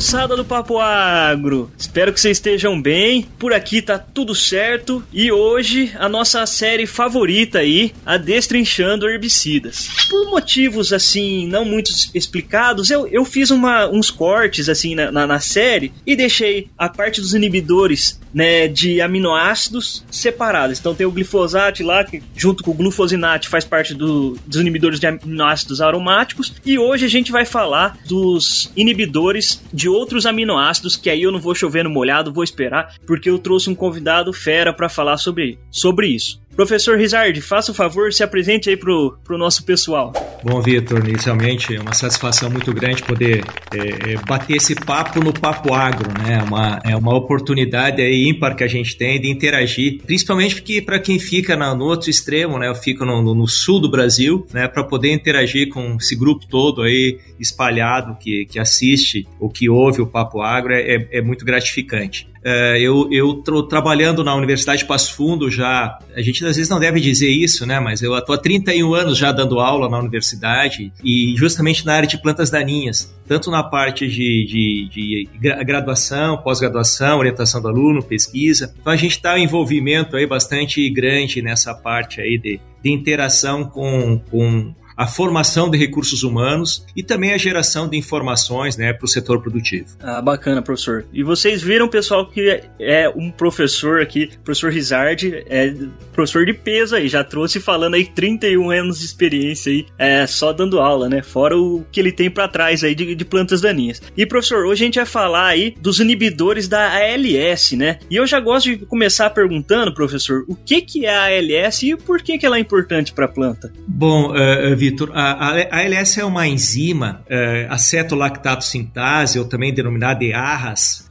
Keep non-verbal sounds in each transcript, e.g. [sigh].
moçada do Papo Agro! Espero que vocês estejam bem. Por aqui tá tudo certo. E hoje a nossa série favorita aí, a Destrinchando Herbicidas. Por motivos assim, não muito explicados, eu, eu fiz uma, uns cortes assim na, na, na série e deixei a parte dos inibidores né, de aminoácidos separados. Então tem o glifosato lá, que junto com o glufosinato faz parte do, dos inibidores de aminoácidos aromáticos. E hoje a gente vai falar dos inibidores de outros aminoácidos, que aí eu não vou chover no molhado, vou esperar, porque eu trouxe um convidado fera para falar sobre, sobre isso. Professor Rizard, faça o favor, se apresente aí pro, pro nosso pessoal. Bom, Vitor, inicialmente é uma satisfação muito grande poder é, é, bater esse papo no Papo Agro, né? É uma, é uma oportunidade aí ímpar que a gente tem de interagir, principalmente porque para quem fica no, no, outro extremo, né? Eu fico no, no, no sul do Brasil, né? Para poder interagir com esse grupo todo aí espalhado que, que assiste ou que ouve o Papo Agro é, é, é muito gratificante. É, eu, eu tô trabalhando na Universidade de Passo Fundo já, a gente às vezes não deve dizer isso, né? Mas eu estou há 31 anos já dando aula na universidade e justamente na área de plantas daninhas, tanto na parte de, de, de graduação, pós-graduação, orientação do aluno, pesquisa. Então a gente está em envolvimento aí bastante grande nessa parte aí de, de interação com, com a formação de recursos humanos e também a geração de informações né, para o setor produtivo. Ah, bacana, professor. E vocês viram, pessoal, que é um professor aqui, professor Rizard, é professor de peso aí, já trouxe falando aí 31 anos de experiência aí, é, só dando aula, né? Fora o que ele tem para trás aí de, de, plantas daninhas. E, professor, hoje a gente vai falar aí dos inibidores da ALS, né? E eu já gosto de começar perguntando, professor, o que, que é a ALS e por que, que ela é importante para a planta? Bom, uh, Vitor, a, a, ALS é uma enzima, é, acetolactato sintase, ou também denominada de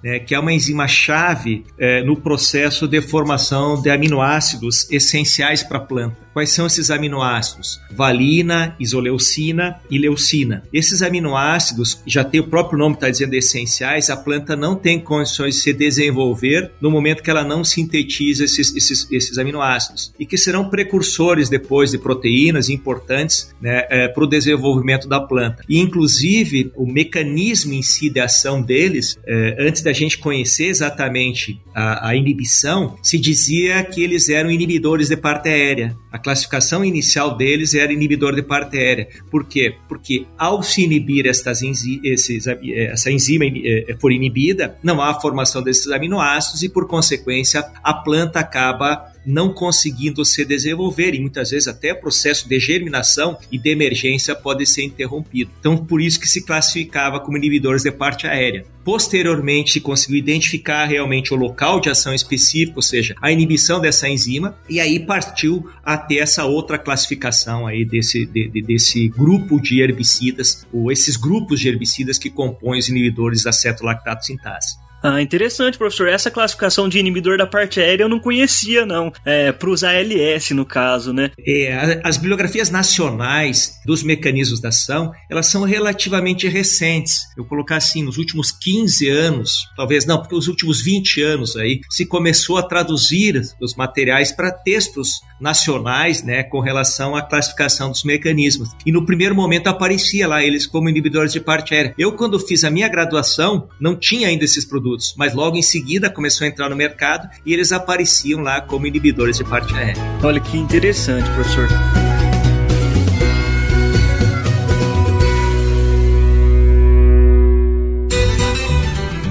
né, que é uma enzima chave é, no processo de formação de aminoácidos essenciais para a planta. Quais são esses aminoácidos? Valina, isoleucina e leucina. Esses aminoácidos, já tem o próprio nome está dizendo essenciais, a planta não tem condições de se desenvolver no momento que ela não sintetiza esses, esses, esses aminoácidos e que serão precursores depois de proteínas importantes né, é, para o desenvolvimento da planta. E inclusive o mecanismo em si de ação deles, é, antes da gente conhecer exatamente a, a inibição, se dizia que eles eram inibidores de parte aérea. A classificação inicial deles era inibidor de parte aérea. Por quê? Porque ao se inibir estas enzi esses, essa enzima eh, for inibida, não há a formação desses aminoácidos e, por consequência, a planta acaba não conseguindo se desenvolver e muitas vezes até o processo de germinação e de emergência pode ser interrompido. Então, por isso que se classificava como inibidores de parte aérea. Posteriormente, se conseguiu identificar realmente o local de ação específico, ou seja, a inibição dessa enzima, e aí partiu até essa outra classificação aí desse, de, de, desse grupo de herbicidas, ou esses grupos de herbicidas que compõem os inibidores da cetolactato sintase. Ah, interessante, professor. Essa classificação de inibidor da parte aérea eu não conhecia, não. É, para os ALS, no caso, né? É, as bibliografias nacionais dos mecanismos da ação, elas são relativamente recentes. Eu colocar assim, nos últimos 15 anos, talvez não, porque os últimos 20 anos aí, se começou a traduzir os materiais para textos nacionais, né, com relação à classificação dos mecanismos. E no primeiro momento aparecia lá eles como inibidores de parte aérea. Eu, quando fiz a minha graduação, não tinha ainda esses produtos mas logo em seguida começou a entrar no mercado e eles apareciam lá como inibidores de parte aérea. Olha que interessante, professor.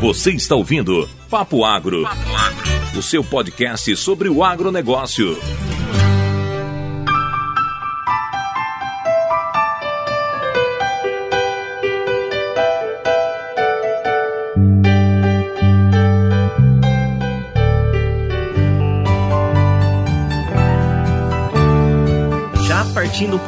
Você está ouvindo Papo Agro, Papo Agro, o seu podcast sobre o agronegócio.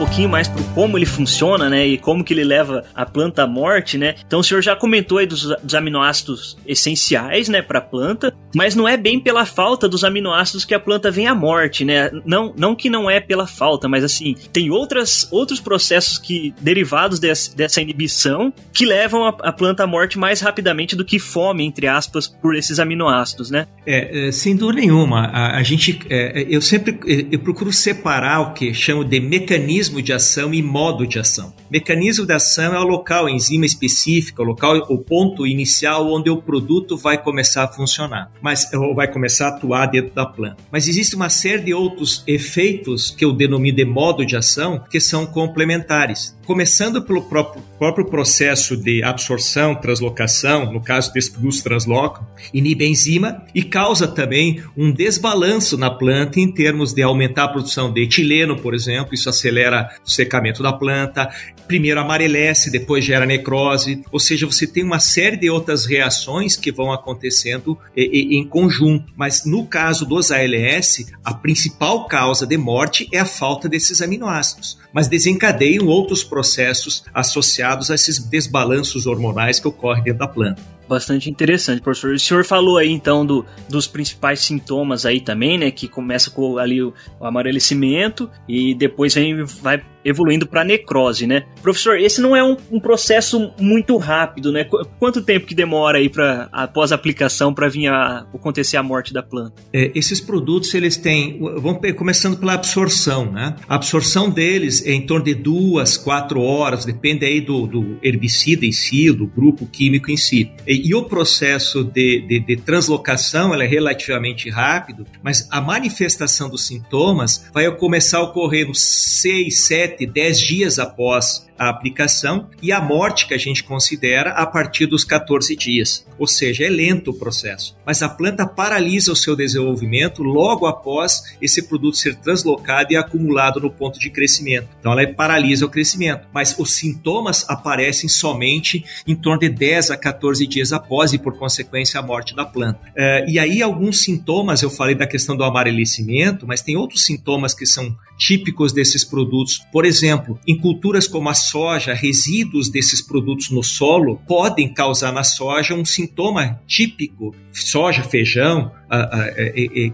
Pouquinho mais pro como ele funciona, né? E como que ele leva a planta à morte, né? Então o senhor já comentou aí dos, dos aminoácidos essenciais, né, para a planta, mas não é bem pela falta dos aminoácidos que a planta vem à morte, né? Não, não que não é pela falta, mas assim, tem outras, outros processos que derivados desse, dessa inibição que levam a, a, planta à morte mais rapidamente do que fome, entre aspas, por esses aminoácidos, né? É, é sem dúvida nenhuma. A, a gente, é, eu sempre eu procuro separar o que chamo de de mecanismo de ação e modo de ação. Mecanismo de ação é o local, a enzima específica, o local, o ponto inicial onde o produto vai começar a funcionar, mas ou vai começar a atuar dentro da planta. Mas existe uma série de outros efeitos que eu denomino de modo de ação que são complementares começando pelo próprio, próprio processo de absorção, translocação, no caso produtos translocam, inibe a enzima e causa também um desbalanço na planta em termos de aumentar a produção de etileno, por exemplo, isso acelera o secamento da planta, primeiro amarelece, depois gera necrose, ou seja, você tem uma série de outras reações que vão acontecendo em conjunto. Mas no caso dos ALS, a principal causa de morte é a falta desses aminoácidos mas desencadeiam outros processos associados a esses desbalanços hormonais que ocorrem dentro da planta. Bastante interessante, professor. O senhor falou aí então do, dos principais sintomas aí também, né? Que começa com ali o, o amarelecimento e depois vem, vai evoluindo para necrose, né? Professor, esse não é um, um, processo muito rápido, né? Qu quanto tempo que demora aí para após a aplicação para vir a acontecer a morte da planta? É, esses produtos eles têm, vão começando pela absorção, né? A absorção deles é em torno de duas, quatro horas, depende aí do, do herbicida em si, do grupo químico em si. E, e o processo de, de, de translocação é relativamente rápido, mas a manifestação dos sintomas vai começar a ocorrer nos seis, sete 7, 10 dias após a aplicação e a morte que a gente considera a partir dos 14 dias. Ou seja, é lento o processo. Mas a planta paralisa o seu desenvolvimento logo após esse produto ser translocado e acumulado no ponto de crescimento. Então ela paralisa o crescimento. Mas os sintomas aparecem somente em torno de 10 a 14 dias após e, por consequência, a morte da planta. É, e aí, alguns sintomas, eu falei da questão do amarelecimento, mas tem outros sintomas que são típicos desses produtos. Por exemplo, em culturas como a soja, resíduos desses produtos no solo podem causar na soja um sintoma típico, soja, feijão,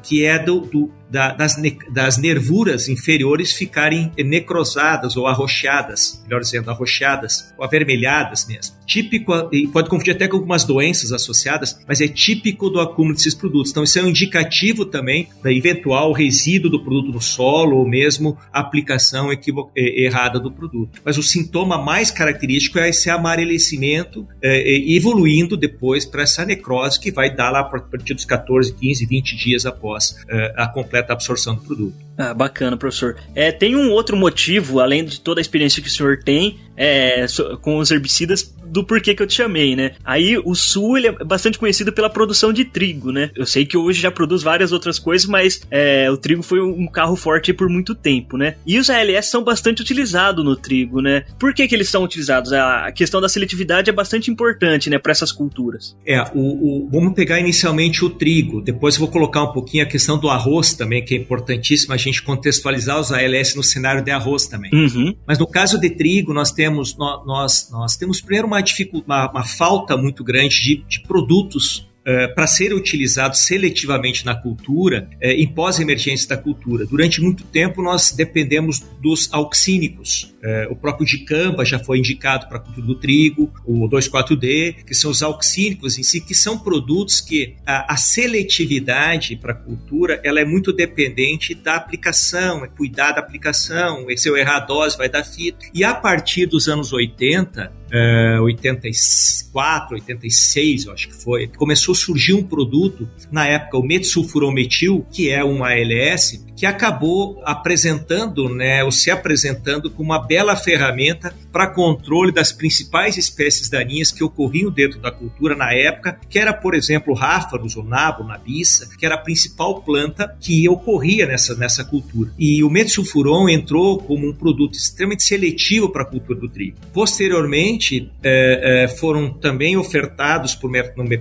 que é do, do da, das, das nervuras inferiores ficarem necrosadas ou arroxeadas, melhor dizendo, arroxeadas ou avermelhadas mesmo. Típico, e pode confundir até com algumas doenças associadas, mas é típico do acúmulo desses produtos. Então, isso é um indicativo também da eventual resíduo do produto no solo ou mesmo aplicação errada do produto. Mas o sintoma mais característico é esse amarelecimento, é, evoluindo depois para essa necrose que vai dar lá a partir dos 14, 15, 20 dias após é, a completa absorção do produto. Ah, bacana, professor. É, tem um outro motivo, além de toda a experiência que o senhor tem é, com os herbicidas, do porquê que eu te chamei, né? Aí o sul ele é bastante conhecido pela produção de trigo, né? Eu sei que hoje já produz várias outras coisas, mas é, o trigo foi um carro forte por muito tempo, né? E os ALS são bastante utilizados no trigo, né? Por que, que eles são utilizados? A questão da seletividade é bastante importante, né, para essas culturas. É, o, o, vamos pegar inicialmente o trigo, depois eu vou colocar um pouquinho a questão do arroz também, que é importantíssima gente contextualizar os ALS no cenário de arroz também. Uhum. Mas no caso de trigo, nós temos, nós, nós temos primeiro uma, uma, uma falta muito grande de, de produtos Uh, para ser utilizado seletivamente na cultura, uh, em pós-emergência da cultura. Durante muito tempo, nós dependemos dos auxínicos, é, o próprio dicamba já foi indicado para a cultura do trigo, o 2,4-D, que são os auxínicos em si, que são produtos que a, a seletividade para a cultura ela é muito dependente da aplicação, é cuidar da aplicação, se eu errar a dose vai dar fito. E a partir dos anos 80, uh, 84, 86, eu acho que foi, começou a surgir um produto, na época o metsulfurometil, que é um ALS, que acabou apresentando, né, ou se apresentando como uma bela ferramenta para controle das principais espécies daninhas que ocorriam dentro da cultura na época, que era, por exemplo, o ráfaros, o nabo, nabiça, que era a principal planta que ocorria nessa, nessa cultura. E o metsulfuron entrou como um produto extremamente seletivo para a cultura do trigo. Posteriormente, é, é, foram também ofertados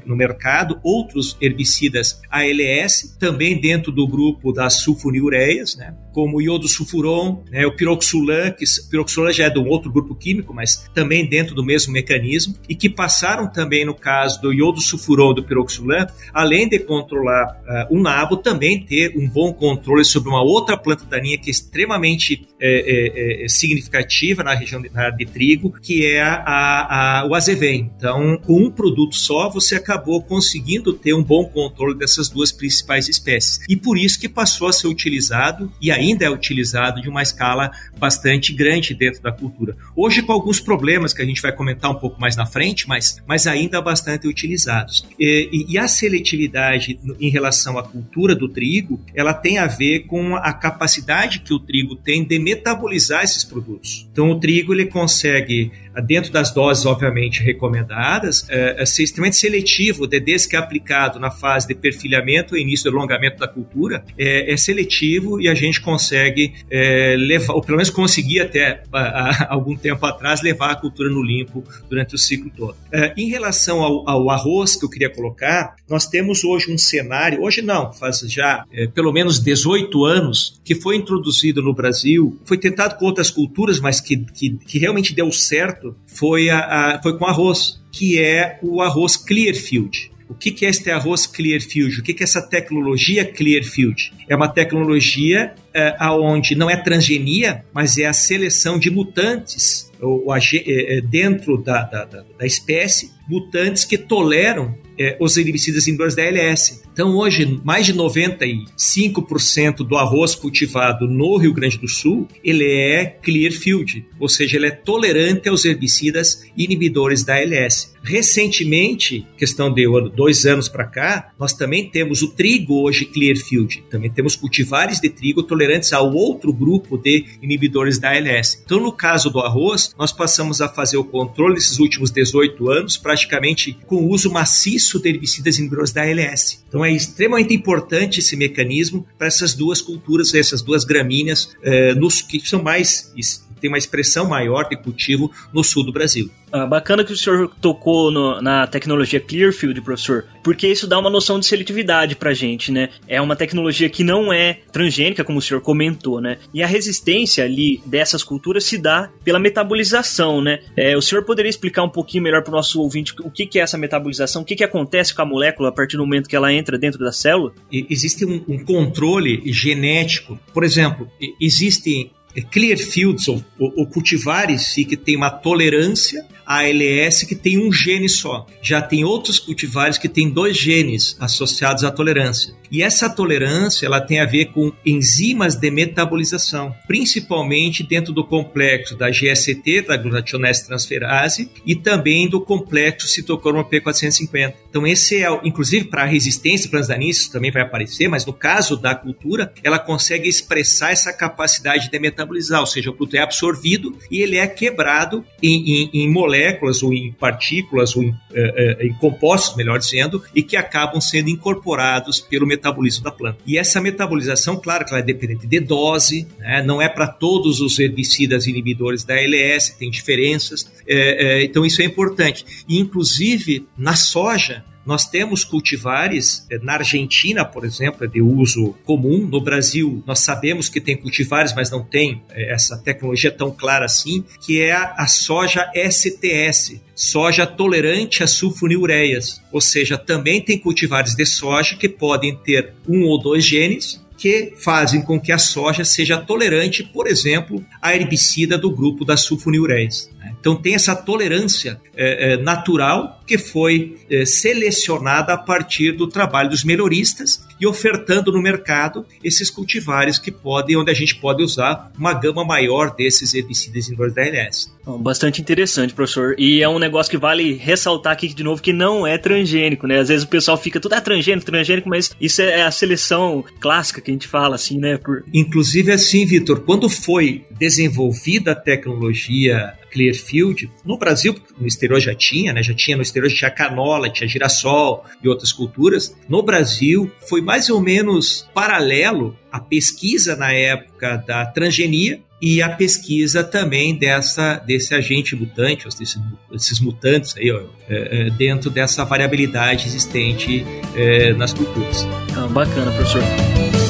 no, mercado outros herbicidas ALS, também dentro do grupo das sulfonil ureias, né? como o iodo sulfuron, né? o piroxulan, que piroxulan já é de um outro grupo químico, mas também dentro do mesmo mecanismo, e que passaram também, no caso do iodo sulfuron do piroxulan, além de controlar uh, o nabo, também ter um bom controle sobre uma outra planta daninha que é extremamente é, é, é, significativa na região de, na de trigo, que é a, a, a, o azevém. Então, com um produto só, você acabou conseguindo ter um bom controle dessas duas principais espécies. E por isso que passou a ser utilizado e ainda é utilizado de uma escala bastante grande dentro da cultura. Hoje, com alguns problemas que a gente vai comentar um pouco mais na frente, mas, mas ainda bastante utilizados. E, e, e a seletividade em relação à cultura do trigo, ela tem a ver com a capacidade que o trigo tem de metabolizar esses produtos. Então, o trigo ele consegue dentro das doses, obviamente, recomendadas, é, é ser extremamente seletivo, desde que é aplicado na fase de perfilhamento e início do alongamento da cultura, é, é seletivo e a gente consegue é, levar, ou pelo menos conseguir até a, a, algum tempo atrás, levar a cultura no limpo durante o ciclo todo. É, em relação ao, ao, arroz que eu queria colocar, nós temos hoje um cenário, hoje não, faz já é, pelo menos 18 anos, que foi introduzido no Brasil, foi tentado com outras culturas, mas que, que, que realmente deu certo foi, a, a, foi com arroz, que é o arroz Clearfield. O que, que é este arroz Clearfield? O que, que é essa tecnologia Clearfield? É uma tecnologia é, onde não é transgenia, mas é a seleção de mutantes ou, ou, é, dentro da, da, da, da espécie, mutantes que toleram é, os herbicidas inibidores da ALS. Então, hoje, mais de 95% do arroz cultivado no Rio Grande do Sul, ele é clear field, ou seja, ele é tolerante aos herbicidas inibidores da ALS. Recentemente, questão de dois anos para cá, nós também temos o trigo hoje clear field. Também temos cultivares de trigo tolerantes ao outro grupo de inibidores da ALS. Então, no caso do arroz, nós passamos a fazer o controle nesses últimos 18 anos, praticamente com o uso maciço de herbicidas inibidores da ALS. Então, é extremamente importante esse mecanismo para essas duas culturas, essas duas gramíneas, eh, nos, que são mais tem uma expressão maior de cultivo no sul do Brasil. Ah, bacana que o senhor tocou no, na tecnologia Clearfield, professor, porque isso dá uma noção de seletividade pra gente, né? É uma tecnologia que não é transgênica, como o senhor comentou, né? E a resistência ali dessas culturas se dá pela metabolização, né? É, o senhor poderia explicar um pouquinho melhor para o nosso ouvinte o que, que é essa metabolização, o que, que acontece com a molécula a partir do momento que ela entra dentro da célula? Existe um, um controle genético. Por exemplo, existem clear fields ou, ou, cultivares que tem uma tolerância ALS que tem um gene só. Já tem outros cultivares que têm dois genes associados à tolerância. E essa tolerância ela tem a ver com enzimas de metabolização, principalmente dentro do complexo da GST, da glutationase transferase, e também do complexo citocromo P450. Então esse é, inclusive para a resistência transdanícia, isso também vai aparecer, mas no caso da cultura, ela consegue expressar essa capacidade de metabolizar, ou seja, o produto é absorvido e ele é quebrado em, em, em moléculas ou em partículas ou em, eh, eh, em compostos, melhor dizendo, e que acabam sendo incorporados pelo metabolismo da planta. E essa metabolização, claro que ela é dependente de dose, né? não é para todos os herbicidas inibidores da ALS, tem diferenças, é, é, então isso é importante. E, inclusive, na soja, nós temos cultivares, eh, na Argentina, por exemplo, é de uso comum. No Brasil, nós sabemos que tem cultivares, mas não tem eh, essa tecnologia tão clara assim, que é a soja STS, soja tolerante a sulfonilureias. Ou seja, também tem cultivares de soja que podem ter um ou dois genes que fazem com que a soja seja tolerante, por exemplo, a herbicida do grupo das sulfonilureias. Então tem essa tolerância é, é, natural que foi é, selecionada a partir do trabalho dos melhoristas e ofertando no mercado esses cultivares que podem, onde a gente pode usar uma gama maior desses herbicidas da ALS. Bastante interessante, professor. E é um negócio que vale ressaltar aqui de novo que não é transgênico, né? Às vezes o pessoal fica tudo é transgênico, transgênico, mas isso é a seleção clássica que a gente fala, assim, né? Por... Inclusive assim, Vitor, quando foi desenvolvida a tecnologia Clearfield. No Brasil, no exterior já tinha, né? Já tinha no exterior tinha canola, tinha girassol e outras culturas. No Brasil foi mais ou menos paralelo a pesquisa na época da transgenia e a pesquisa também dessa desse agente mutante, desses, desses mutantes aí, ó, é, é, dentro dessa variabilidade existente é, nas culturas. Ah, bacana, professor.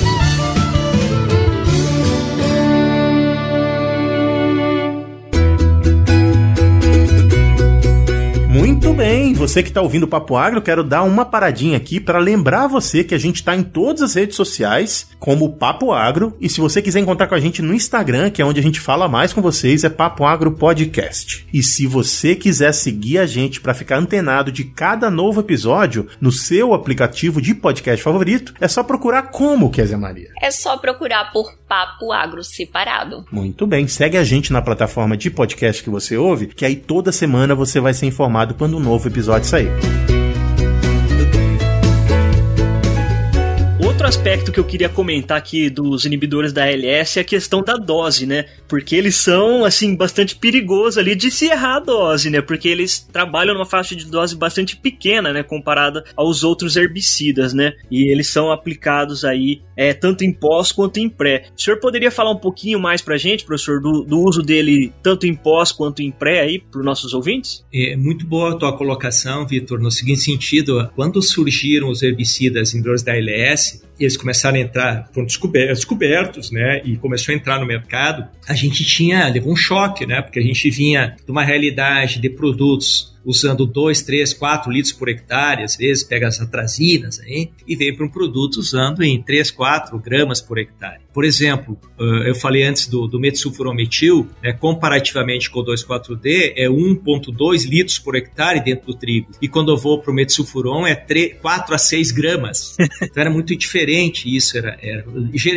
Muito bem, você que está ouvindo o Papo Agro, quero dar uma paradinha aqui para lembrar você que a gente está em todas as redes sociais, como Papo Agro, e se você quiser encontrar com a gente no Instagram, que é onde a gente fala mais com vocês, é Papo Agro Podcast. E se você quiser seguir a gente para ficar antenado de cada novo episódio no seu aplicativo de podcast favorito, é só procurar como, Kézia Maria? É só procurar por Papo Agro separado. Muito bem, segue a gente na plataforma de podcast que você ouve, que aí toda semana você vai ser informado quando um novo episódio sair. Outro aspecto que eu queria comentar aqui dos inibidores da ALS é a questão da dose, né? Porque eles são, assim, bastante perigosos ali de se errar a dose, né? Porque eles trabalham numa faixa de dose bastante pequena, né? Comparada aos outros herbicidas, né? E eles são aplicados aí, é, tanto em pós quanto em pré. O senhor poderia falar um pouquinho mais pra gente, professor, do, do uso dele tanto em pós quanto em pré aí, pros nossos ouvintes? É muito boa a tua colocação, Vitor, no seguinte sentido, quando surgiram os herbicidas inibidores da ALS, e eles começaram a entrar, foram descobertos, né, e começou a entrar no mercado, a gente tinha, levou um choque, né, porque a gente vinha de uma realidade de produtos usando 2, 3, 4 litros por hectare, às vezes pega as atrazinas aí, e vem para um produto usando em 3, 4 gramas por hectare. Por exemplo, eu falei antes do, do metsulfurometil, né, comparativamente com o 2,4-D, é 1,2 litros por hectare dentro do trigo. E quando eu vou para o metsulfuron, é 3, 4 a 6 gramas. [laughs] Então era muito diferente isso, era, era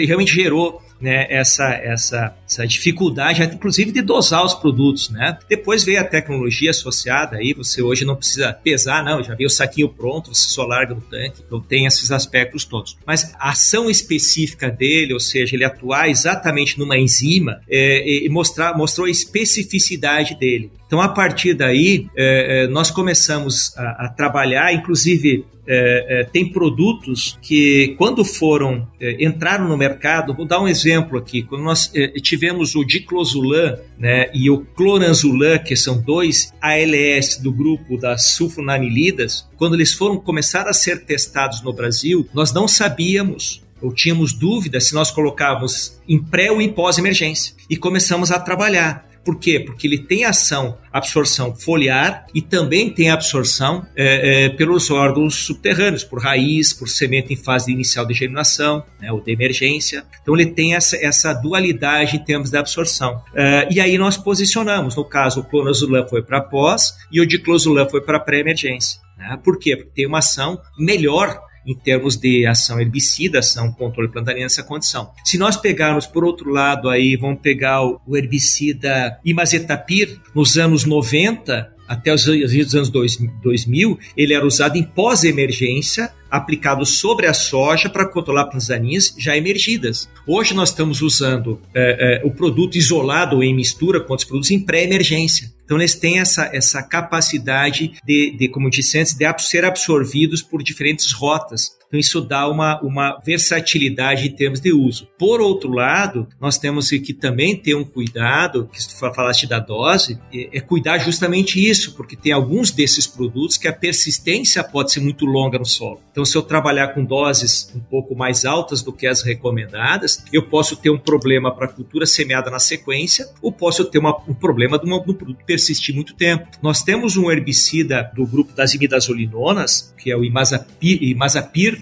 realmente gerou né, essa, essa, essa dificuldade, inclusive de dosar os produtos, né? Depois veio a tecnologia associada aí, você hoje não precisa pesar, não, já veio o saquinho pronto, você só larga no tanque, então tem esses aspectos todos. Mas a ação específica dele, ou seja, ele atuar exatamente numa enzima, é, e mostrar, mostrou a especificidade dele. Então, a partir daí, é, é, nós começamos a, a trabalhar, inclusive é, é, tem produtos que, quando foram, é, entraram no mercado, vou dar um exemplo aqui, quando nós é, tivemos o diclosulan né, e o cloranzulan, que são dois ALS do grupo das sulfonanilidas, quando eles foram começar a ser testados no Brasil, nós não sabíamos ou tínhamos dúvidas se nós colocávamos em pré ou em pós-emergência. E começamos a trabalhar. Por quê? Porque ele tem ação, absorção foliar e também tem absorção é, é, pelos órgãos subterrâneos, por raiz, por semente em fase inicial de germinação, né, ou de emergência. Então ele tem essa, essa dualidade em termos de absorção. É, e aí nós posicionamos, no caso, o clonazulã foi para pós e o diclosulam foi para pré-emergência. Né? Por quê? Porque tem uma ação melhor em termos de ação herbicida, ação controle plantaria nessa condição. Se nós pegarmos por outro lado aí, vamos pegar o herbicida imazetapir nos anos 90 até os anos 2000, ele era usado em pós-emergência, aplicado sobre a soja para controlar plantas já emergidas. Hoje nós estamos usando é, é, o produto isolado em mistura com outros produtos em pré-emergência. Então eles têm essa, essa capacidade de, de, como disse antes, de ser absorvidos por diferentes rotas. Então isso dá uma, uma versatilidade em termos de uso. Por outro lado, nós temos que também ter um cuidado, que tu falaste da dose, é, é cuidar justamente isso, porque tem alguns desses produtos que a persistência pode ser muito longa no solo. Então se eu trabalhar com doses um pouco mais altas do que as recomendadas, eu posso ter um problema para a cultura semeada na sequência, ou posso ter uma, um problema de, uma, de um produto persistir muito tempo. Nós temos um herbicida do grupo das imidazolinonas, que é o imazapir, imazapir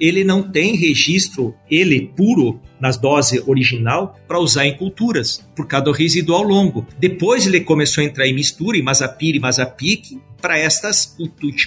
ele não tem registro, ele puro, nas doses original, para usar em culturas, por causa do residual longo. Depois ele começou a entrar em mistura, em Mazapir e Mazapic, para estas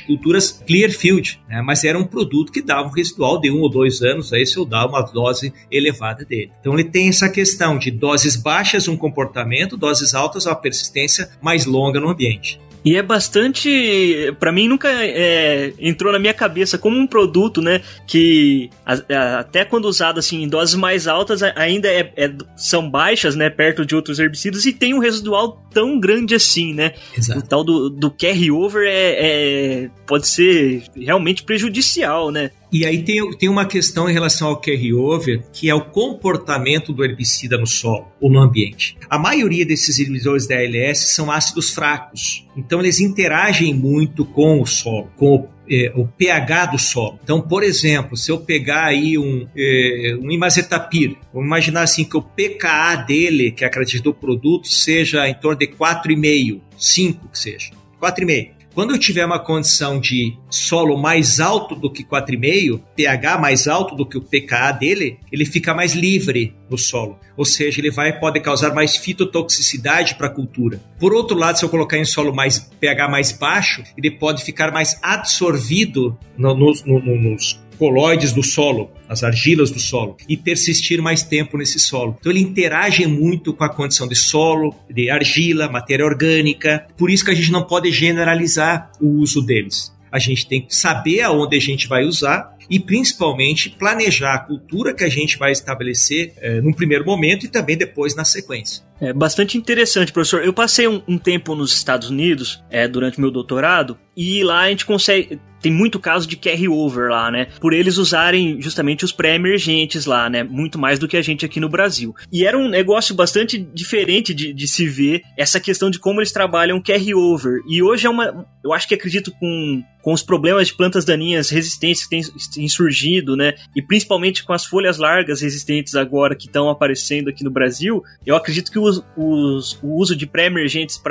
culturas Clearfield, né? mas era um produto que dava um residual de um ou dois anos, aí se eu dar uma dose elevada dele. Então ele tem essa questão de doses baixas, um comportamento, doses altas, uma persistência mais longa no ambiente. E é bastante. para mim, nunca é, entrou na minha cabeça como um produto, né? Que a, a, até quando usado assim, em doses mais altas, ainda é, é, são baixas, né? Perto de outros herbicidas e tem um residual tão grande assim, né? Exato. O tal do, do carry-over é, é, pode ser realmente prejudicial, né? E aí tem, tem uma questão em relação ao carry-over, que é o comportamento do herbicida no solo ou no ambiente. A maioria desses inibidores da ALS são ácidos fracos, então eles interagem muito com o solo, com o é, o pH do solo. Então, por exemplo, se eu pegar aí um, é, um imazetapir, vamos imaginar assim que o pKa dele, que é a característica do produto, seja em torno de 4,5, 5 que seja, 4,5. Quando eu tiver uma condição de solo mais alto do que 4,5, pH mais alto do que o pKa dele, ele fica mais livre no solo. Ou seja, ele vai pode causar mais fitotoxicidade para a cultura. Por outro lado, se eu colocar em solo mais pH mais baixo, ele pode ficar mais absorvido no, no, no, nos coloides do solo, as argilas do solo, e persistir mais tempo nesse solo. Então ele interage muito com a condição de solo, de argila, matéria orgânica. Por isso que a gente não pode generalizar o uso deles. A gente tem que saber aonde a gente vai usar e principalmente planejar a cultura que a gente vai estabelecer é, num primeiro momento e também depois na sequência. É bastante interessante, professor. Eu passei um, um tempo nos Estados Unidos é, durante meu doutorado e lá a gente consegue tem muito caso de carry-over lá, né? Por eles usarem justamente os pré-emergentes lá, né? Muito mais do que a gente aqui no Brasil. E era um negócio bastante diferente de, de se ver essa questão de como eles trabalham carry-over. E hoje é uma. Eu acho que acredito com, com os problemas de plantas daninhas resistentes que têm, têm surgido, né? E principalmente com as folhas largas resistentes agora que estão aparecendo aqui no Brasil, eu acredito que os, os, o uso de pré-emergentes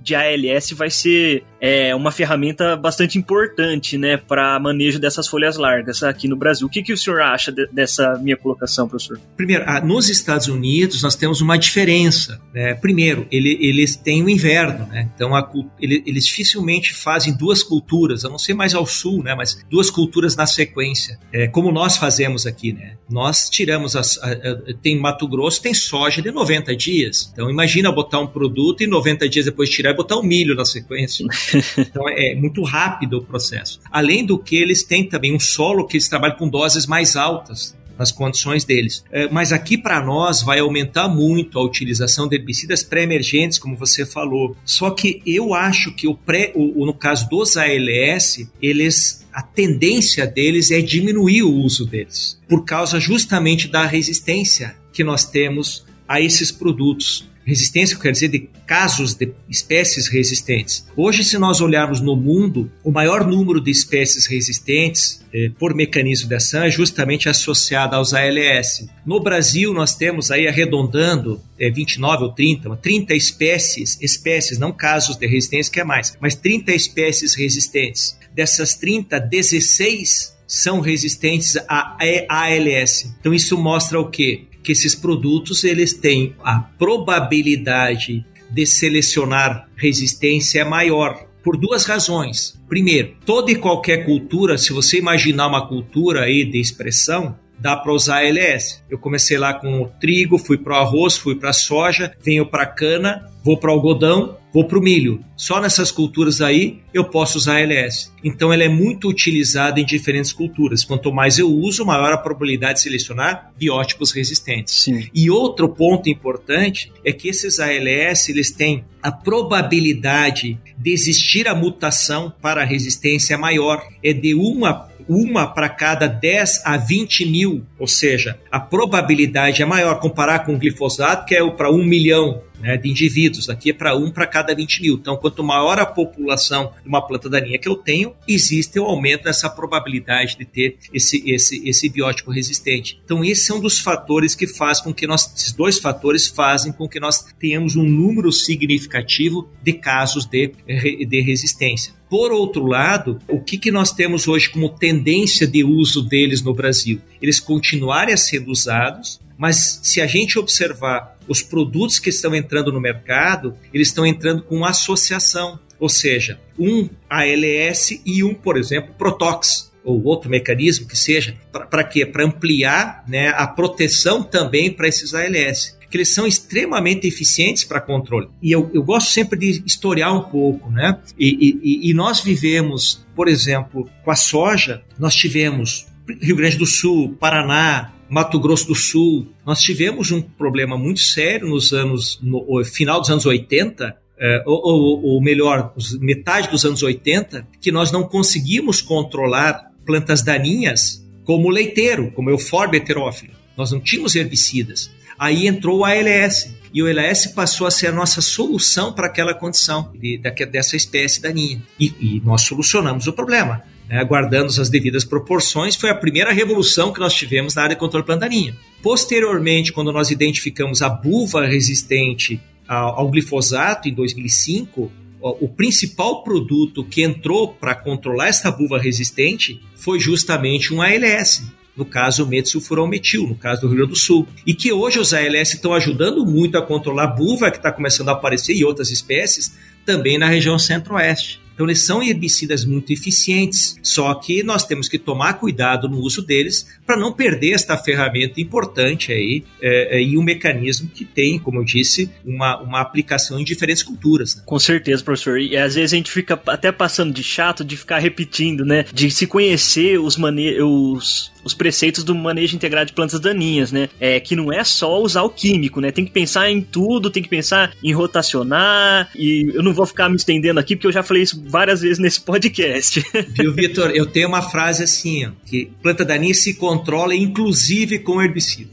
de ALS vai ser é, uma ferramenta bastante importante né, para manejo dessas folhas largas aqui no Brasil. O que, que o senhor acha de, dessa minha colocação, professor? Primeiro, ah, nos Estados Unidos nós temos uma diferença. Né? Primeiro, ele, eles têm o inverno, né? então a, ele, eles dificilmente fazem duas culturas, a não ser mais ao sul, né? mas duas culturas na sequência, é, como nós fazemos aqui. Né? Nós tiramos, as, a, a, tem Mato Grosso, tem soja de 90 dias. Então imagina botar um produto e 90 dias depois tirar e botar um milho na sequência. [laughs] então é, é muito rápido o processo. Além do que eles têm também um solo que eles trabalham com doses mais altas nas condições deles. É, mas aqui para nós vai aumentar muito a utilização de herbicidas pré-emergentes, como você falou. Só que eu acho que o pré, o, no caso dos ALS, eles a tendência deles é diminuir o uso deles, por causa justamente da resistência que nós temos a esses produtos. Resistência quer dizer de casos de espécies resistentes. Hoje, se nós olharmos no mundo, o maior número de espécies resistentes eh, por mecanismo de ação é justamente associado aos ALS. No Brasil, nós temos aí arredondando é, 29 ou 30, 30 espécies, espécies, não casos de resistência que é mais, mas 30 espécies resistentes. Dessas 30, 16 são resistentes a ALS. Então isso mostra o quê? que esses produtos eles têm a probabilidade de selecionar resistência é maior por duas razões. Primeiro, toda e qualquer cultura, se você imaginar uma cultura aí de expressão, dá para usar LS. Eu comecei lá com o trigo, fui para o arroz, fui para a soja, venho para a cana, vou para o algodão, vou para o milho. Só nessas culturas aí eu posso usar LS. Então ela é muito utilizada em diferentes culturas. Quanto mais eu uso, maior a probabilidade de selecionar biótipos resistentes. Sim. E outro ponto importante é que esses ALS eles têm a probabilidade de existir a mutação para a resistência maior. É de uma uma para cada 10 a 20 mil, ou seja, a probabilidade é maior comparar com o glifosato, que é para 1 milhão né, de indivíduos, aqui é para um para cada 20 mil. Então, quanto maior a população de uma planta daninha que eu tenho, existe um aumento nessa probabilidade de ter esse, esse, esse biótipo resistente. Então, esse é um dos fatores que faz com que nós, esses dois fatores fazem com que nós tenhamos um número significativo de casos de, de resistência. Por outro lado, o que, que nós temos hoje como tendência de uso deles no Brasil? Eles continuarem a ser usados, mas se a gente observar os produtos que estão entrando no mercado, eles estão entrando com associação, ou seja, um ALS e um, por exemplo, Protox ou outro mecanismo que seja, para quê? Para ampliar né, a proteção também para esses ALS que eles são extremamente eficientes para controle. E eu, eu gosto sempre de historiar um pouco, né? E, e, e nós vivemos, por exemplo, com a soja, nós tivemos Rio Grande do Sul, Paraná, Mato Grosso do Sul, nós tivemos um problema muito sério nos anos, no final dos anos 80, é, ou, ou, ou, melhor, metade dos anos 80, que nós não conseguimos controlar plantas daninhas como o leiteiro, como o Euphorbia heterófilo. Nós não tínhamos herbicidas. Aí entrou o ALS, e o ALS passou a ser a nossa solução para aquela condição de, de, dessa espécie daninha. E, e nós solucionamos o problema né, guardando as devidas proporções, foi a primeira revolução que nós tivemos na área de controle plantarinha. Posteriormente, quando nós identificamos a buva resistente ao, ao glifosato em 2005, o principal produto que entrou para controlar esta buva resistente foi justamente um ALS no caso o metsulfurometil, no caso do Rio Grande do Sul. E que hoje os ALS estão ajudando muito a controlar a buva que está começando a aparecer e outras espécies também na região centro-oeste. Então, eles são herbicidas muito eficientes, só que nós temos que tomar cuidado no uso deles para não perder esta ferramenta importante aí é, é, e um mecanismo que tem, como eu disse, uma, uma aplicação em diferentes culturas. Né? Com certeza, professor. E às vezes a gente fica até passando de chato de ficar repetindo, né? De se conhecer os, mane os, os preceitos do manejo integrado de plantas daninhas, né? É que não é só usar o químico, né? Tem que pensar em tudo, tem que pensar em rotacionar. E eu não vou ficar me estendendo aqui porque eu já falei isso várias vezes nesse podcast. Viu, Vitor? Eu tenho uma frase assim, ó, que planta daninha se controla inclusive com herbicida.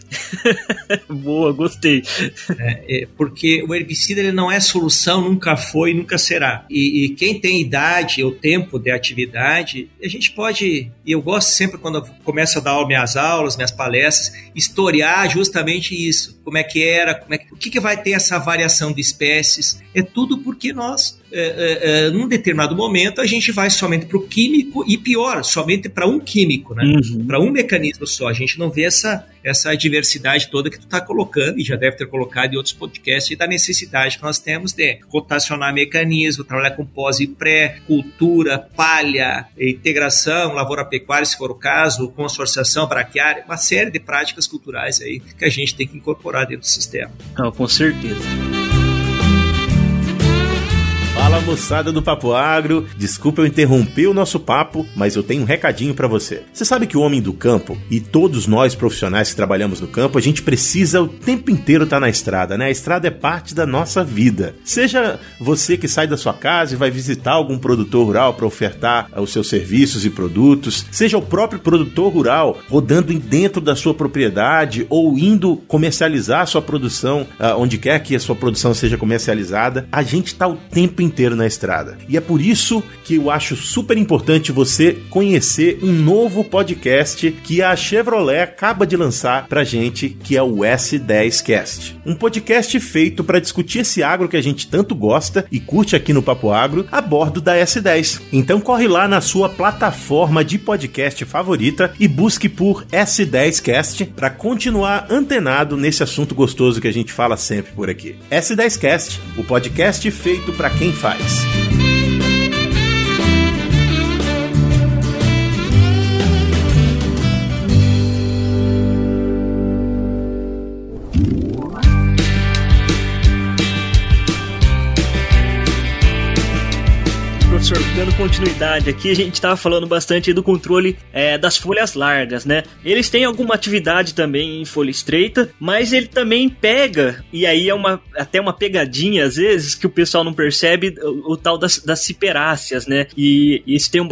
[laughs] Boa, gostei. É, é, porque o herbicida ele não é solução, nunca foi, nunca será. E, e quem tem idade ou tempo de atividade, a gente pode, e eu gosto sempre quando eu começo a dar minhas aulas, minhas palestras, historiar justamente isso. Como é que era, como é que, o que, que vai ter essa variação de espécies. É tudo porque nós é, é, num determinado momento a gente vai somente para o químico e pior, somente para um químico, né? Uhum. Para um mecanismo só. A gente não vê essa, essa diversidade toda que tu está colocando e já deve ter colocado em outros podcasts e da necessidade que nós temos de rotacionar mecanismo, trabalhar com pós e pré, cultura, palha, integração, lavoura pecuária, se for o caso, consorciação braquiária, uma série de práticas culturais aí que a gente tem que incorporar dentro do sistema. Não, com certeza. Fala moçada do Papo Agro, desculpa eu interromper o nosso papo, mas eu tenho um recadinho para você. Você sabe que o homem do campo e todos nós profissionais que trabalhamos no campo, a gente precisa o tempo inteiro estar tá na estrada, né? A estrada é parte da nossa vida. Seja você que sai da sua casa e vai visitar algum produtor rural para ofertar os seus serviços e produtos, seja o próprio produtor rural rodando dentro da sua propriedade ou indo comercializar a sua produção ah, onde quer que a sua produção seja comercializada, a gente está o tempo inteiro inteiro na estrada. E é por isso que eu acho super importante você conhecer um novo podcast que a Chevrolet acaba de lançar pra gente, que é o S10Cast. Um podcast feito para discutir esse agro que a gente tanto gosta e curte aqui no Papo Agro a bordo da S10. Então corre lá na sua plataforma de podcast favorita e busque por S10Cast para continuar antenado nesse assunto gostoso que a gente fala sempre por aqui. S10Cast, o podcast feito para quem faz. Continuidade aqui, a gente estava falando bastante do controle é, das folhas largas, né? Eles têm alguma atividade também em folha estreita, mas ele também pega, e aí é uma até uma pegadinha às vezes que o pessoal não percebe, o, o tal das, das ciperáceas, né? E, e isso tem um,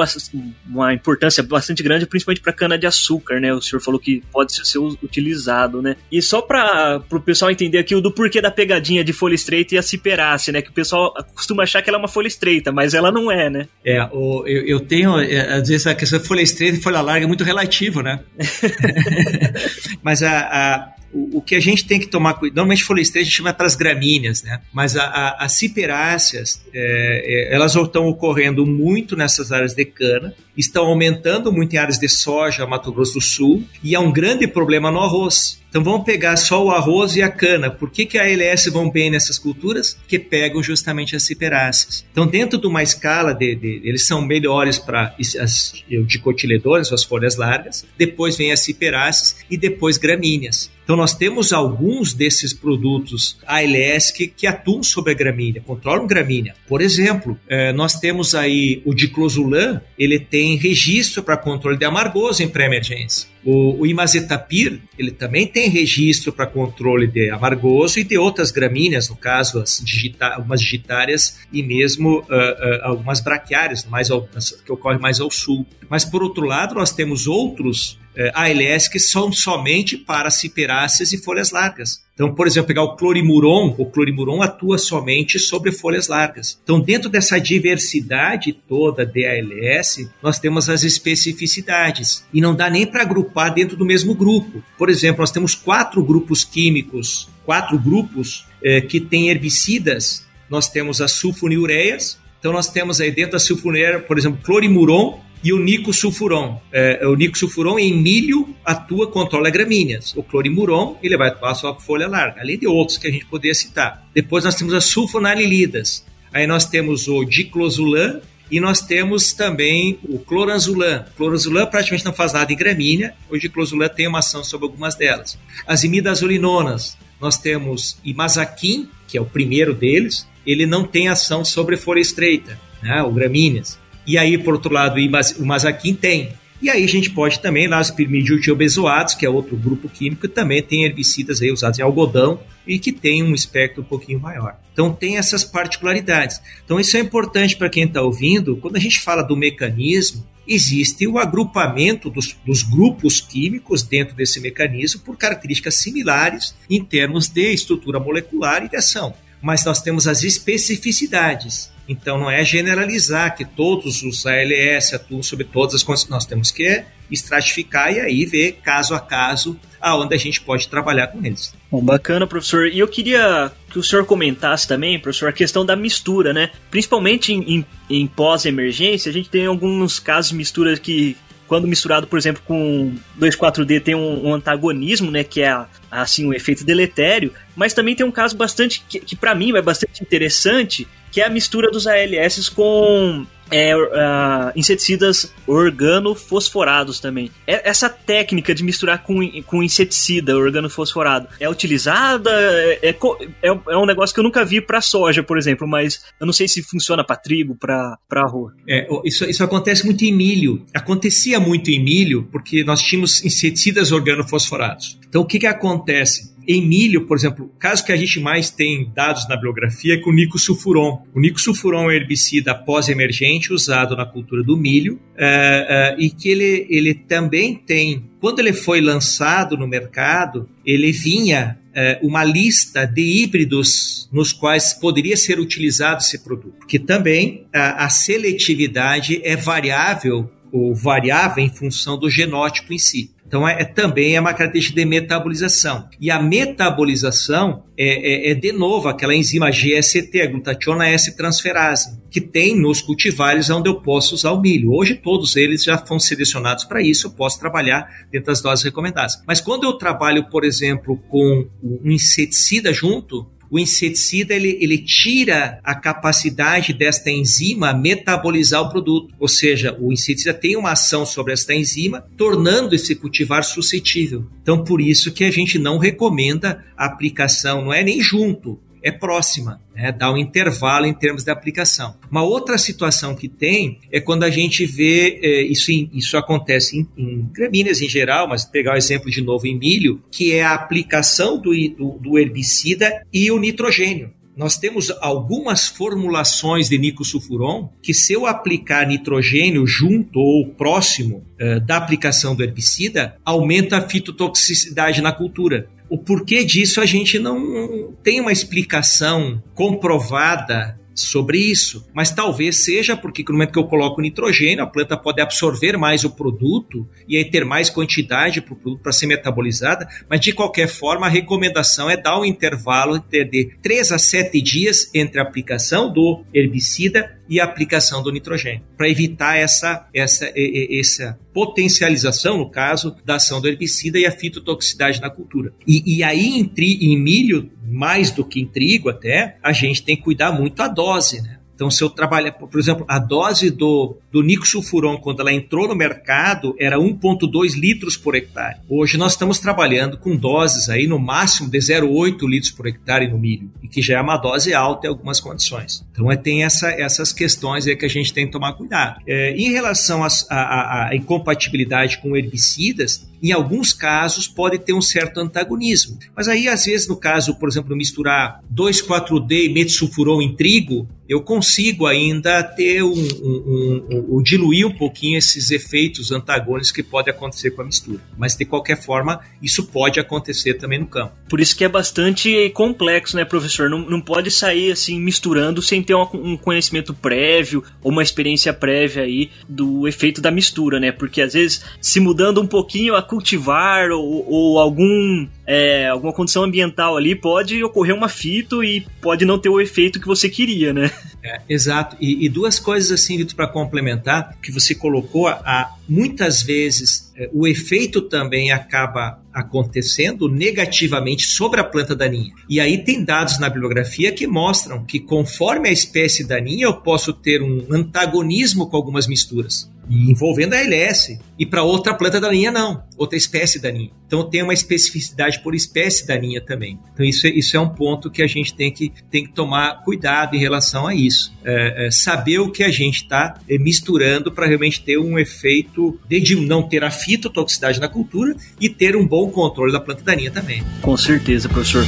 uma importância bastante grande, principalmente para cana de açúcar, né? O senhor falou que pode ser utilizado, né? E só para o pessoal entender aqui o do porquê da pegadinha de folha estreita e a ciperácea, né? Que o pessoal costuma achar que ela é uma folha estreita, mas ela não é, né? É, o, eu, eu tenho, é, às vezes a questão de folha estreita e folha larga é muito relativo, né? [laughs] [laughs] Mas a, a o, o, que a gente tem que tomar cuidado, normalmente folha estreita a gente chama para as gramíneas, né? Mas a, a, as ciperáceas, é, é, elas estão ocorrendo muito nessas áreas de cana, estão aumentando muito em áreas de soja, Mato Grosso do Sul, e é um grande problema no arroz. Então vamos pegar só o arroz e a cana. Por que, que a ALS vão bem nessas culturas? Que pegam justamente as ciperáceas. Então, dentro de uma escala de, de eles são melhores para as dicotiledôneas, as folhas largas, depois vem as ciperáceas e depois gramíneas. Então, nós temos alguns desses produtos ALS que, que atuam sobre a gramínea, controlam gramínea. Por exemplo, eh, nós temos aí o diclosulan, ele tem registro para controle de amargoso em pré-emergência. O, o imazetapir, ele também tem registro para controle de amargoso e de outras gramíneas, no caso, as digita algumas digitárias e mesmo uh, uh, algumas braquiárias, mais ao, que ocorre mais ao sul. Mas, por outro lado, nós temos outros uh, ALS que são somente para ciperáceas e folhas largas. Então, por exemplo, pegar o clorimuron, o clorimuron atua somente sobre folhas largas. Então, dentro dessa diversidade toda de ALS, nós temos as especificidades. E não dá nem para agrupar dentro do mesmo grupo. Por exemplo, nós temos quatro grupos químicos, quatro grupos eh, que têm herbicidas. Nós temos as sulfonilureias, Então nós temos aí dentro da sulfonera, por exemplo, clorimuron e o nicosulfuron. É, o nicosulfuron em milho atua, controla gramíneas. O clorimuron, ele vai atuar só a folha larga, além de outros que a gente poderia citar. Depois nós temos as sulfonalilidas. Aí nós temos o diclosulan e nós temos também o cloranzulan. O cloranzulan praticamente não faz nada em gramínea, o diclosulan tem uma ação sobre algumas delas. As imidazolinonas, nós temos imazaquim, que é o primeiro deles, ele não tem ação sobre folha estreita, né, o gramíneas. E aí, por outro lado, o mazaquim tem. E aí a gente pode também, lá os pirmidiobezoatos, que é outro grupo químico, também tem herbicidas aí usados em algodão e que tem um espectro um pouquinho maior. Então tem essas particularidades. Então isso é importante para quem está ouvindo. Quando a gente fala do mecanismo, existe o agrupamento dos, dos, grupos químicos dentro desse mecanismo por características similares em termos de estrutura molecular e de ação. Mas nós temos as especificidades. Então não é generalizar que todos os ALS atuam sobre todas as coisas. Nós temos que estratificar e aí ver caso a caso aonde a gente pode trabalhar com eles. Bom, bacana, professor. E eu queria que o senhor comentasse também, professor, a questão da mistura, né? Principalmente em, em, em pós-emergência, a gente tem alguns casos de mistura que quando misturado, por exemplo, com 2,4-D tem um, um, antagonismo, né, que é assim um efeito deletério, mas também tem um caso bastante que, que para mim é bastante interessante, que é a mistura dos ALS com é, uh, inseticidas organofosforados também. É, essa técnica de misturar com, com inseticida organofosforado é utilizada? É, é, é, é um negócio que eu nunca vi para soja, por exemplo, mas eu não sei se funciona para trigo, para arroz. É, isso, isso acontece muito em milho. Acontecia muito em milho porque nós tínhamos inseticidas organofosforados. Então, o que, que acontece? Em milho, por exemplo, caso que a gente mais tem dados na bibliografia é com o nicosulfuron. O nicosulfuron é um herbicida pós-emergente usado na cultura do milho é, é, e que ele, ele também tem, quando ele foi lançado no mercado, ele vinha é, uma lista de híbridos nos quais poderia ser utilizado esse produto, porque também a, a seletividade é variável ou variável em função do genótipo em si. Então, é, é, também é uma característica de metabolização. E a metabolização é, é, é de novo aquela enzima GST, a glutationa S-transferase, que tem nos cultivares onde eu posso usar o milho. Hoje, todos eles já foram selecionados para isso, eu posso trabalhar dentro das doses recomendadas. Mas quando eu trabalho, por exemplo, com um inseticida junto, o inseticida ele, ele tira a capacidade desta enzima metabolizar o produto, ou seja, o inseticida tem uma ação sobre esta enzima, tornando esse cultivar suscetível. Então, por isso que a gente não recomenda a aplicação, não é nem junto, é próxima, né? dá um intervalo em termos de aplicação. Uma outra situação que tem é quando a gente vê, é, isso, isso acontece em, em gramíneas em geral, mas pegar o exemplo de novo em milho, que é a aplicação do, do, do herbicida e o nitrogênio. Nós temos algumas formulações de nicosulfuron que, se eu aplicar nitrogênio junto ou próximo uh, da aplicação do herbicida, aumenta a fitotoxicidade na cultura. O porquê disso a gente não tem uma explicação comprovada sobre isso, mas talvez seja porque no momento que eu coloco nitrogênio, a planta pode absorver mais o produto e aí ter mais quantidade para o produto para ser metabolizada, mas de qualquer forma a recomendação é dar um intervalo de 3 a 7 dias entre a aplicação do herbicida e a aplicação do nitrogênio, para evitar essa, essa, essa potencialização, no caso, da ação do herbicida e a fitotoxicidade na cultura. E, e aí, em, tri, em milho, mais do que em trigo até, a gente tem que cuidar muito a dose, né? Então, se eu trabalhar, por exemplo, a dose do, do nicosulfuron, quando ela entrou no mercado, era 1,2 litros por hectare. Hoje nós estamos trabalhando com doses aí no máximo de 0,8 litros por hectare no milho, e que já é uma dose alta em algumas condições. Então, é, tem essa, essas questões aí que a gente tem que tomar cuidado. É, em relação à incompatibilidade com herbicidas, em alguns casos pode ter um certo antagonismo. Mas aí, às vezes, no caso, por exemplo, misturar 2,4-D e metsulfuron em trigo, eu consigo ainda ter um, um, um, um, diluir um pouquinho esses efeitos antagônicos que pode acontecer com a mistura. Mas de qualquer forma, isso pode acontecer também no campo. Por isso que é bastante complexo, né, professor? Não, não pode sair assim misturando sem ter um conhecimento prévio ou uma experiência prévia aí do efeito da mistura, né? Porque às vezes, se mudando um pouquinho a cultivar ou, ou algum é, alguma condição ambiental ali, pode ocorrer uma fito e pode não ter o efeito que você queria, né? É, exato. E, e, duas coisas assim, Vitor, para complementar, que você colocou, a, muitas vezes é, o efeito também acaba acontecendo negativamente sobre a planta daninha. E aí tem dados na bibliografia que mostram que conforme a espécie daninha eu posso ter um antagonismo com algumas misturas envolvendo a LS. E para outra planta daninha, não. Outra espécie daninha. Então tem uma especificidade por espécie daninha também. Então isso é, isso é um ponto que a gente tem que, tem que tomar cuidado em relação a isso. É, é, saber o que a gente está é, misturando para realmente ter um efeito de não ter a fitotoxicidade na cultura e ter um bom controle da planta daninha também. Com certeza, professor.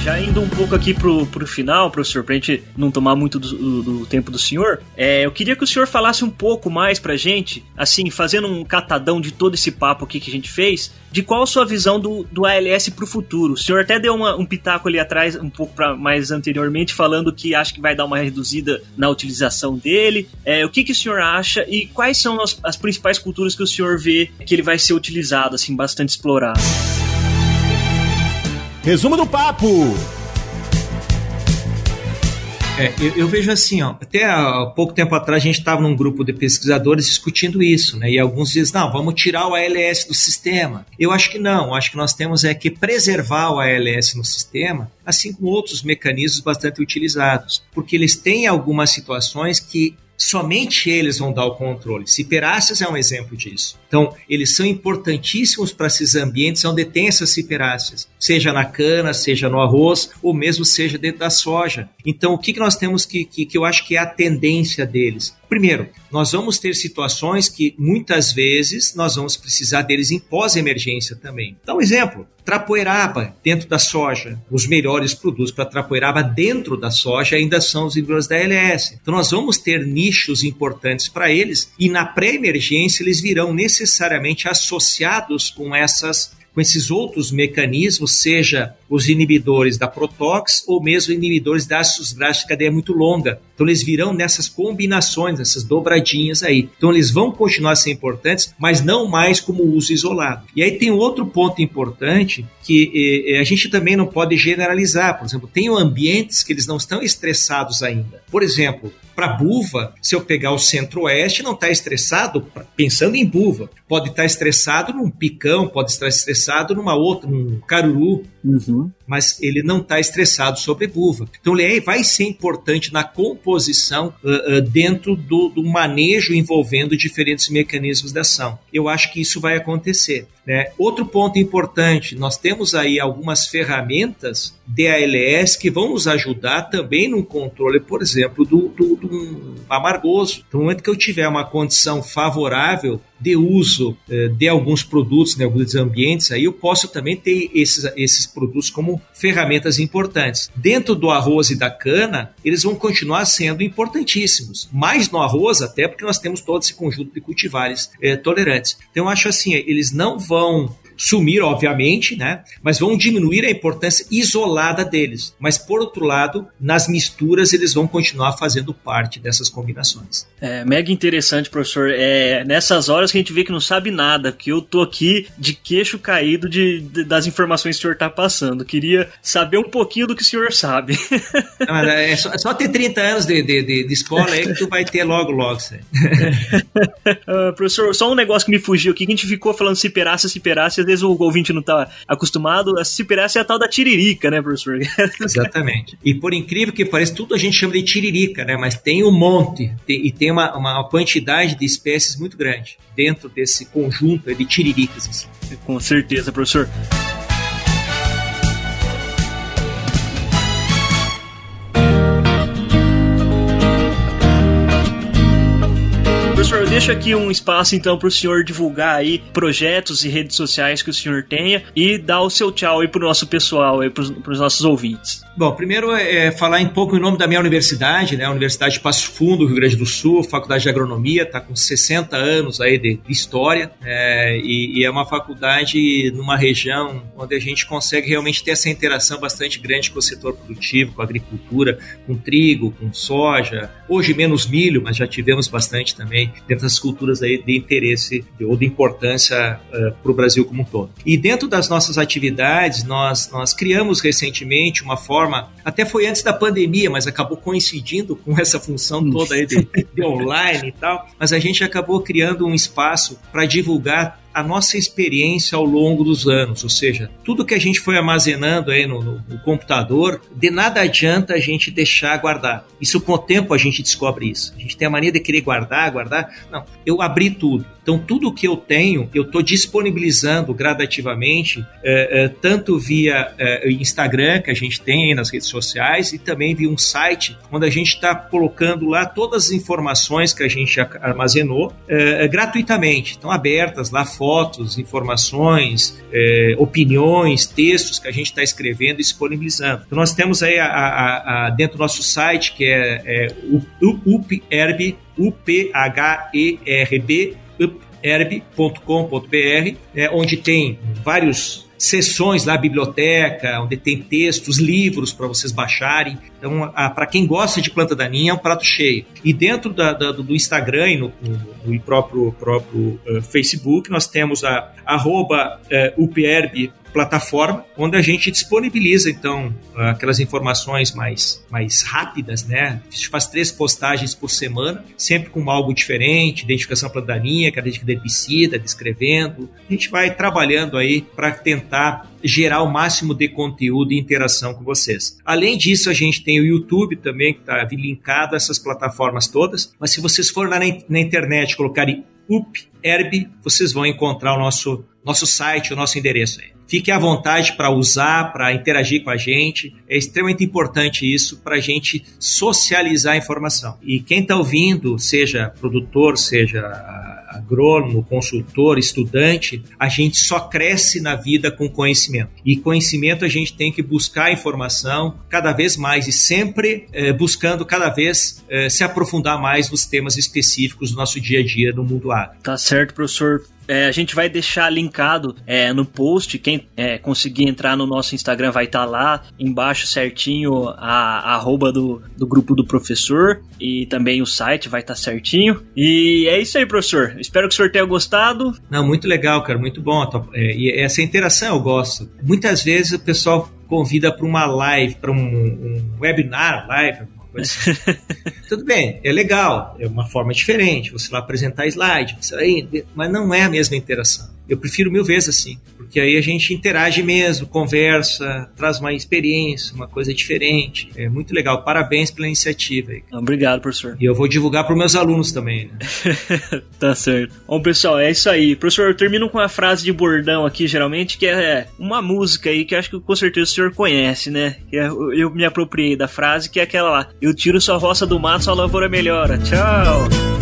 Já indo um pouco aqui pro, pro final, professor, pra gente não tomar muito do, do, do tempo do senhor, é, eu queria que o senhor falasse um pouco mais pra gente, assim, fazendo um catadão de todo esse papo aqui que a gente fez, de qual a sua visão do, do ALS pro futuro. O senhor até deu uma, um pitaco ali atrás, um pouco pra, mais anteriormente, falando que acha que vai dar uma reduzida na utilização dele. É, o que, que o senhor acha e quais são as, as principais culturas que o senhor vê que ele vai ser utilizado, assim, bastante explorado? Resumo do papo! É, eu, eu, vejo assim, ó, até há pouco tempo atrás a gente estava num grupo de pesquisadores discutindo isso, né? E alguns dizem, não, vamos tirar o ALS do sistema. Eu acho que não, acho que nós temos é que preservar o ALS no sistema, assim como outros mecanismos bastante utilizados, porque eles têm algumas situações que somente eles vão dar o controle. Ciperáceas é um exemplo disso. Então, eles são importantíssimos para esses ambientes onde tem essas ciperáceas, seja na cana, seja no arroz, ou mesmo seja dentro da soja. Então, o que, que nós temos que, que, que eu acho que é a tendência deles? Primeiro, nós vamos ter situações que muitas vezes nós vamos precisar deles em pós-emergência também. Um exemplo: trapoeraba dentro da soja. Os melhores produtos para trapoeraba dentro da soja ainda são os inibidores da ALS. Então nós vamos ter nichos importantes para eles e na pré-emergência eles virão necessariamente associados com essas com esses outros mecanismos, seja os inibidores da Protox ou mesmo inibidores da ácidos graxos de cadeia muito longa. Então eles virão nessas combinações, essas dobradinhas aí. Então eles vão continuar ser importantes, mas não mais como uso isolado. E aí tem outro ponto importante que eh, a gente também não pode generalizar. Por exemplo, tem ambientes que eles não estão estressados ainda. Por exemplo, para buva, se eu pegar o centro-oeste, não está estressado pensando em buva. Pode estar tá estressado num picão, pode estar estressado numa outra, num caruru. Uhum. Mas ele não está estressado sobre buva. Então ele é, vai ser importante na composição uh, uh, dentro do, do manejo envolvendo diferentes mecanismos de ação. Eu acho que isso vai acontecer. Né? Outro ponto importante, nós temos aí algumas ferramentas DALS que vão nos ajudar também no controle, por exemplo, do, do, do amargoso. No momento que eu tiver uma condição favorável de uso eh, de alguns produtos, de alguns ambientes, aí eu posso também ter esses, esses produtos como ferramentas importantes. Dentro do arroz e da cana, eles vão continuar sendo importantíssimos. Mais no arroz, até porque nós temos todo esse conjunto de cultivares eh, tolerantes. Então, eu acho assim, eles não vão sumir, obviamente, né? Mas vão diminuir a importância isolada deles. Mas, por outro lado, nas misturas, eles vão continuar fazendo parte dessas combinações. É mega interessante, professor. É nessas horas que a gente vê que não sabe nada, que eu tô aqui de queixo caído de, de das informações que o senhor tá passando. Queria saber um pouquinho do que o senhor sabe. [laughs] Não, é, só, é só ter 30 anos de, de, de, escola aí que tu vai ter logo, logo. uh, [laughs] professor, só um negócio que me fugiu aqui, que a gente ficou falando ciperácea, ciperácea, vezes o ouvinte não tá acostumado, a ciperácea é a tal da tiririca, né, professor? [laughs] Exatamente. E por incrível que pareça, tudo a gente chama de tiririca, né? Mas tem um monte tem, e tem uma, uma quantidade de espécies muito grande dentro desse conjunto de tiriricas. Assim. Com certeza, professor. Professor, eu deixo aqui um espaço então para o senhor divulgar aí projetos e redes sociais que o senhor tenha e dar o seu tchau aí para o nosso pessoal, para os nossos ouvintes. Bom, primeiro é, é falar um pouco em nome da minha universidade, né? A Universidade de Passo Fundo, Rio Grande do Sul, Faculdade de Agronomia, está com 60 anos aí de, de história é, e, e, é uma faculdade numa região onde a gente consegue realmente ter essa interação bastante grande com o setor produtivo, com a agricultura, com trigo, com soja, hoje menos milho, mas já tivemos bastante também dentro das culturas aí de interesse ou de importância uh, para o Brasil como um todo. E dentro das nossas atividades, nós, nós criamos recentemente uma forma, até foi antes da pandemia, mas acabou coincidindo com essa função toda aí de, de [laughs] online e tal, mas a gente acabou criando um espaço para divulgar a nossa experiência ao longo dos anos, ou seja, tudo que a gente foi armazenando aí no, no, no, computador, de nada adianta a gente deixar guardar. Isso com o tempo a gente descobre isso. A gente tem a mania de querer guardar, guardar. Não, eu abri tudo. Então, tudo que eu tenho, eu estou disponibilizando gradativamente, é, é, tanto via é, Instagram, que a gente tem nas redes sociais, e também via um site, onde a gente está colocando lá todas as informações que a gente armazenou gratuitamente. Estão abertas lá fotos, informações, opiniões, textos que a gente está escrevendo e disponibilizando. Então, nós temos aí a, a, a, dentro do nosso site, que é, é UPERB, U-P-H-E-R-B, erb.com.br, é, onde tem vários sessões da biblioteca, onde tem textos, livros para vocês baixarem. Então, para quem gosta de planta daninha, é um prato cheio. E dentro da, da, do Instagram e no, no, no próprio, próprio uh, Facebook, nós temos a arroba uh, plataforma onde a gente disponibiliza então aquelas informações mais, mais rápidas, né? A gente faz três postagens por semana, sempre com algo diferente, identificação plantaninha, característica de herbicida, descrevendo. A gente vai trabalhando aí para tentar gerar o máximo de conteúdo e interação com vocês. Além disso, a gente tem o YouTube também, que está linkado a essas plataformas todas. Mas se vocês forem lá na, na internet colocarem UpHerb, vocês vão encontrar o nosso, nosso site, o nosso endereço aí. Fique à vontade para usar, para interagir com a gente. É extremamente importante isso para a gente socializar a informação. E quem está ouvindo, seja produtor, seja agrônomo, consultor, estudante, a gente só cresce na vida com conhecimento. E conhecimento a gente tem que buscar informação cada vez mais e sempre eh, buscando cada vez eh, se aprofundar mais nos temas específicos do nosso dia a dia no mundo agro. Tá certo, professor. É, a gente vai deixar linkado é, no post. Quem é, conseguir entrar no nosso Instagram vai estar tá lá embaixo certinho a, a arroba do, do grupo do professor e também o site vai estar tá certinho. E é isso aí, professor. Espero que o senhor tenha gostado. Não, muito legal, cara, muito bom. É, e essa interação eu gosto. Muitas vezes o pessoal convida para uma live, para um, um webinar, live, Assim. [laughs] Tudo bem, é legal, é uma forma diferente, você vai apresentar slide, você vai, mas não é a mesma interação. Eu prefiro mil vezes assim, porque aí a gente interage mesmo, conversa, traz uma experiência, uma coisa diferente. É muito legal. Parabéns pela iniciativa. Obrigado, professor. E eu vou divulgar para os meus alunos também. Né? [laughs] tá certo. Bom, pessoal, é isso aí. Professor, eu termino com uma frase de bordão aqui, geralmente, que é uma música aí que acho que com certeza o senhor conhece, né? É, eu me apropriei da frase, que é aquela lá: Eu tiro sua roça do mato, sua lavoura melhora. Tchau!